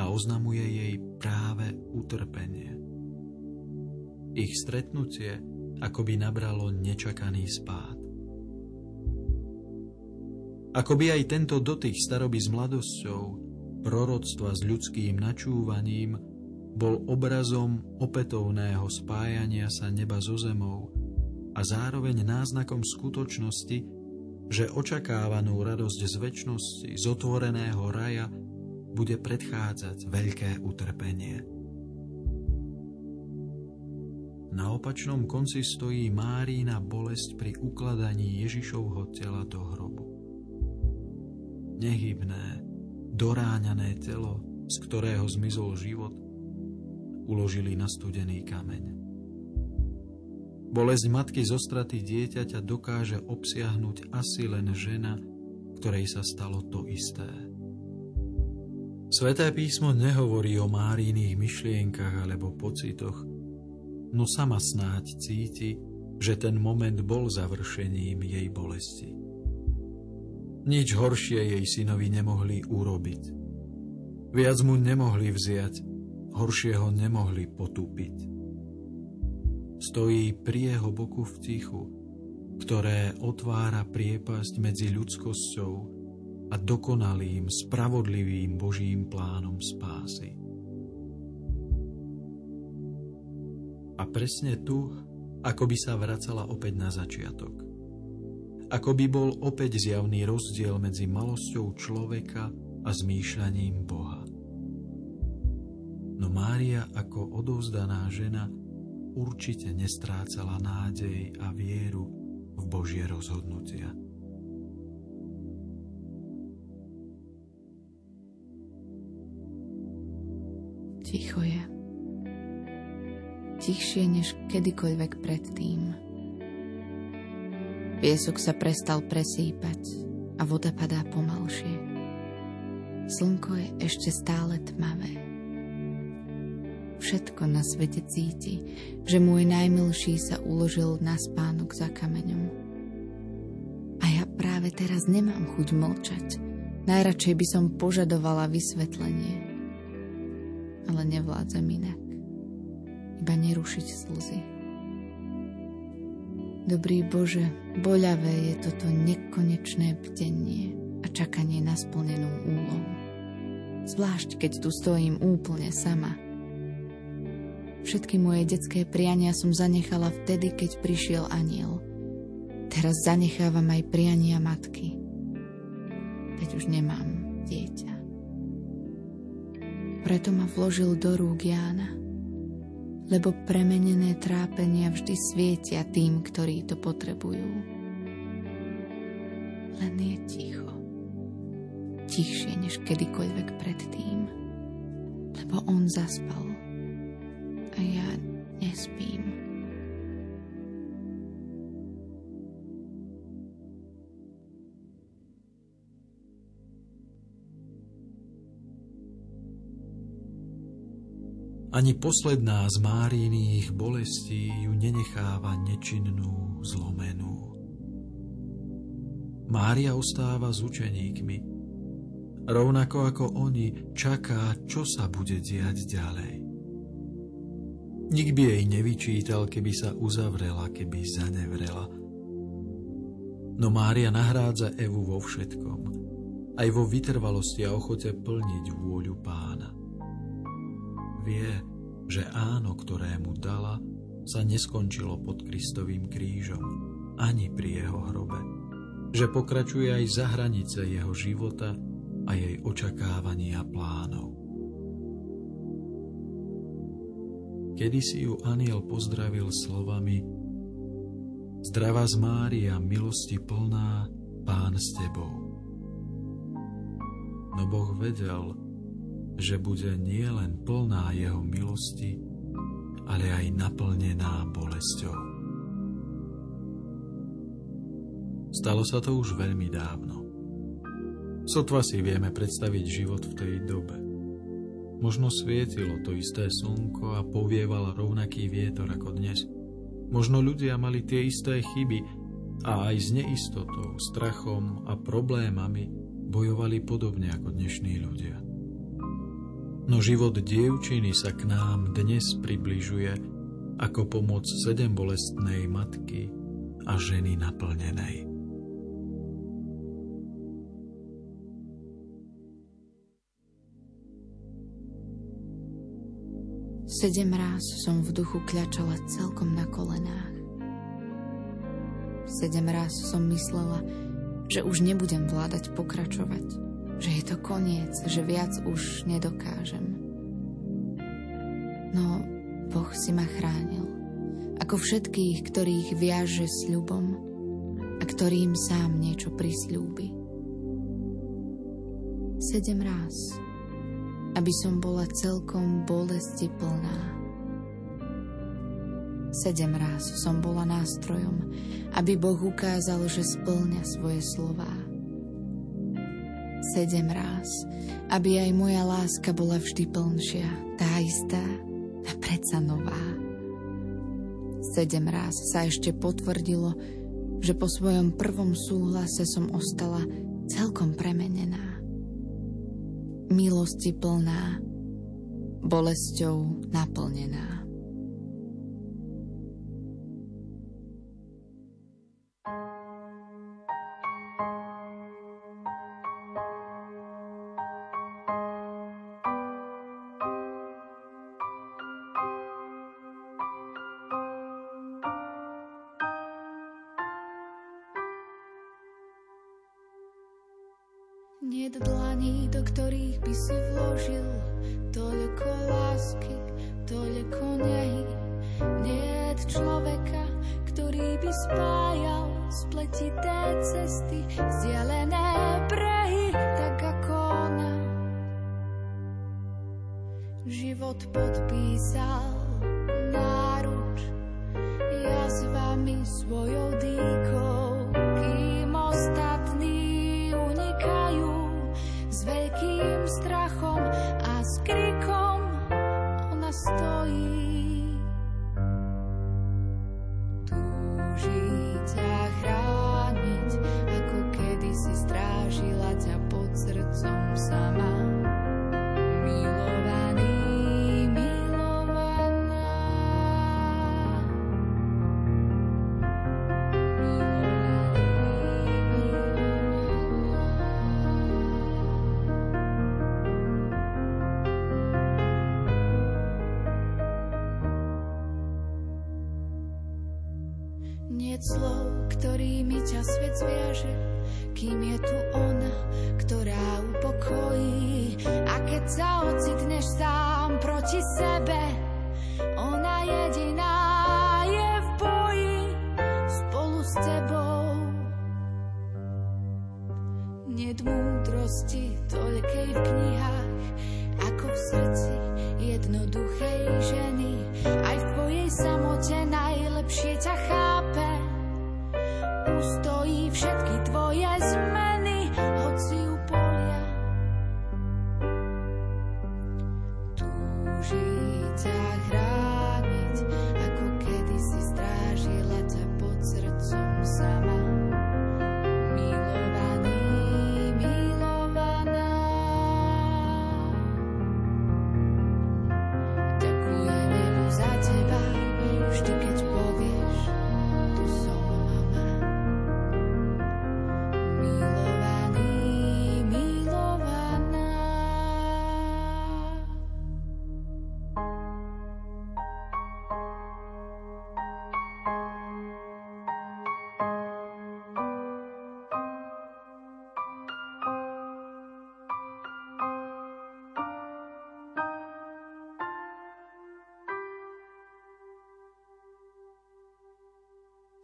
a oznamuje jej práve utrpenie. Ich stretnutie akoby nabralo nečakaný spád. Akoby aj tento dotyk staroby s mladosťou, proroctva s ľudským načúvaním, bol obrazom opätovného spájania sa neba so zemou a zároveň náznakom skutočnosti, že očakávanú radosť z väčšnosti, z otvoreného raja, bude predchádzať veľké utrpenie. Na opačnom konci stojí Márína bolesť pri ukladaní Ježišovho tela do hrobu. Nehybné, doráňané telo, z ktorého zmizol život, uložili na studený kameň. Bolesť matky zo straty dieťaťa dokáže obsiahnuť asi len žena, ktorej sa stalo to isté. Sveté písmo nehovorí o Máriných myšlienkach alebo pocitoch, no sama snáď cíti, že ten moment bol završením jej bolesti. Nič horšie jej synovi nemohli urobiť. Viac mu nemohli vziať, horšie ho nemohli potúpiť. Stojí pri jeho boku v tichu, ktoré otvára priepasť medzi ľudskosťou a dokonalým, spravodlivým Božím plánom spásy. A presne tu, ako by sa vracala opäť na začiatok. Ako by bol opäť zjavný rozdiel medzi malosťou človeka a zmýšľaním Boha. No Mária ako odovzdaná žena určite nestrácala nádej a vieru v Božie rozhodnutia. Ticho je. Tichšie než kedykoľvek predtým. Piesok sa prestal presýpať a voda padá pomalšie. Slnko je ešte stále tmavé. Všetko na svete cíti, že môj najmilší sa uložil na spánok za kameňom. A ja práve teraz nemám chuť mlčať. Najradšej by som požadovala vysvetlenie. Ale nevládzem inak. Iba nerušiť slzy. Dobrý Bože, boľavé je toto nekonečné bdenie a čakanie na splnenú úlohu. Zvlášť, keď tu stojím úplne sama. Všetky moje detské priania som zanechala vtedy, keď prišiel aniel. Teraz zanechávam aj priania matky. Veď už nemám dieťa. Preto ma vložil do rúk Jána. Lebo premenené trápenia vždy svietia tým, ktorí to potrebujú. Len je ticho. Tichšie než kedykoľvek predtým. Lebo on zaspal. A ja nespím. Ani posledná z Máriných bolestí ju nenecháva nečinnú, zlomenú. Mária ostáva s učeníkmi. Rovnako ako oni čaká, čo sa bude diať ďalej. Nik by jej nevyčítal, keby sa uzavrela, keby zanevrela. No Mária nahrádza Evu vo všetkom, aj vo vytrvalosti a ochote plniť vôľu pána. Vie, že áno, ktoré mu dala, sa neskončilo pod Kristovým krížom, ani pri jeho hrobe. Že pokračuje aj za hranice jeho života a jej očakávania plánov. Kedy si ju aniel pozdravil slovami Zdravá z Mária, milosti plná, pán s tebou. No Boh vedel, že bude nielen plná jeho milosti, ale aj naplnená bolesťou. Stalo sa to už veľmi dávno. Sotva si vieme predstaviť život v tej dobe. Možno svietilo to isté slnko a povieval rovnaký vietor ako dnes. Možno ľudia mali tie isté chyby a aj s neistotou, strachom a problémami bojovali podobne ako dnešní ľudia. No život dievčiny sa k nám dnes približuje ako pomoc sedem bolestnej matky a ženy naplnenej. Sedem ráz som v duchu kľačala celkom na kolenách. Sedem ráz som myslela, že už nebudem vládať pokračovať že je to koniec, že viac už nedokážem. No, Boh si ma chránil, ako všetkých, ktorých viaže ľubom a ktorým sám niečo prislúbi. Sedem ráz, aby som bola celkom bolesti plná. Sedem ráz som bola nástrojom, aby Boh ukázal, že splňa svoje slová sedem ráz, aby aj moja láska bola vždy plnšia, tá istá a predsa nová. Sedem ráz sa ešte potvrdilo, že po svojom prvom súhlase som ostala celkom premenená. Milosti plná, bolesťou naplnená. počet dlaní, do ktorých by si vložil toľko lásky, toľko nehy. Nie je človeka, ktorý by spájal spletité cesty, zdieľané brehy, tak ako ona. Život podpísal náruč, ja s vami svojou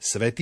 Svetý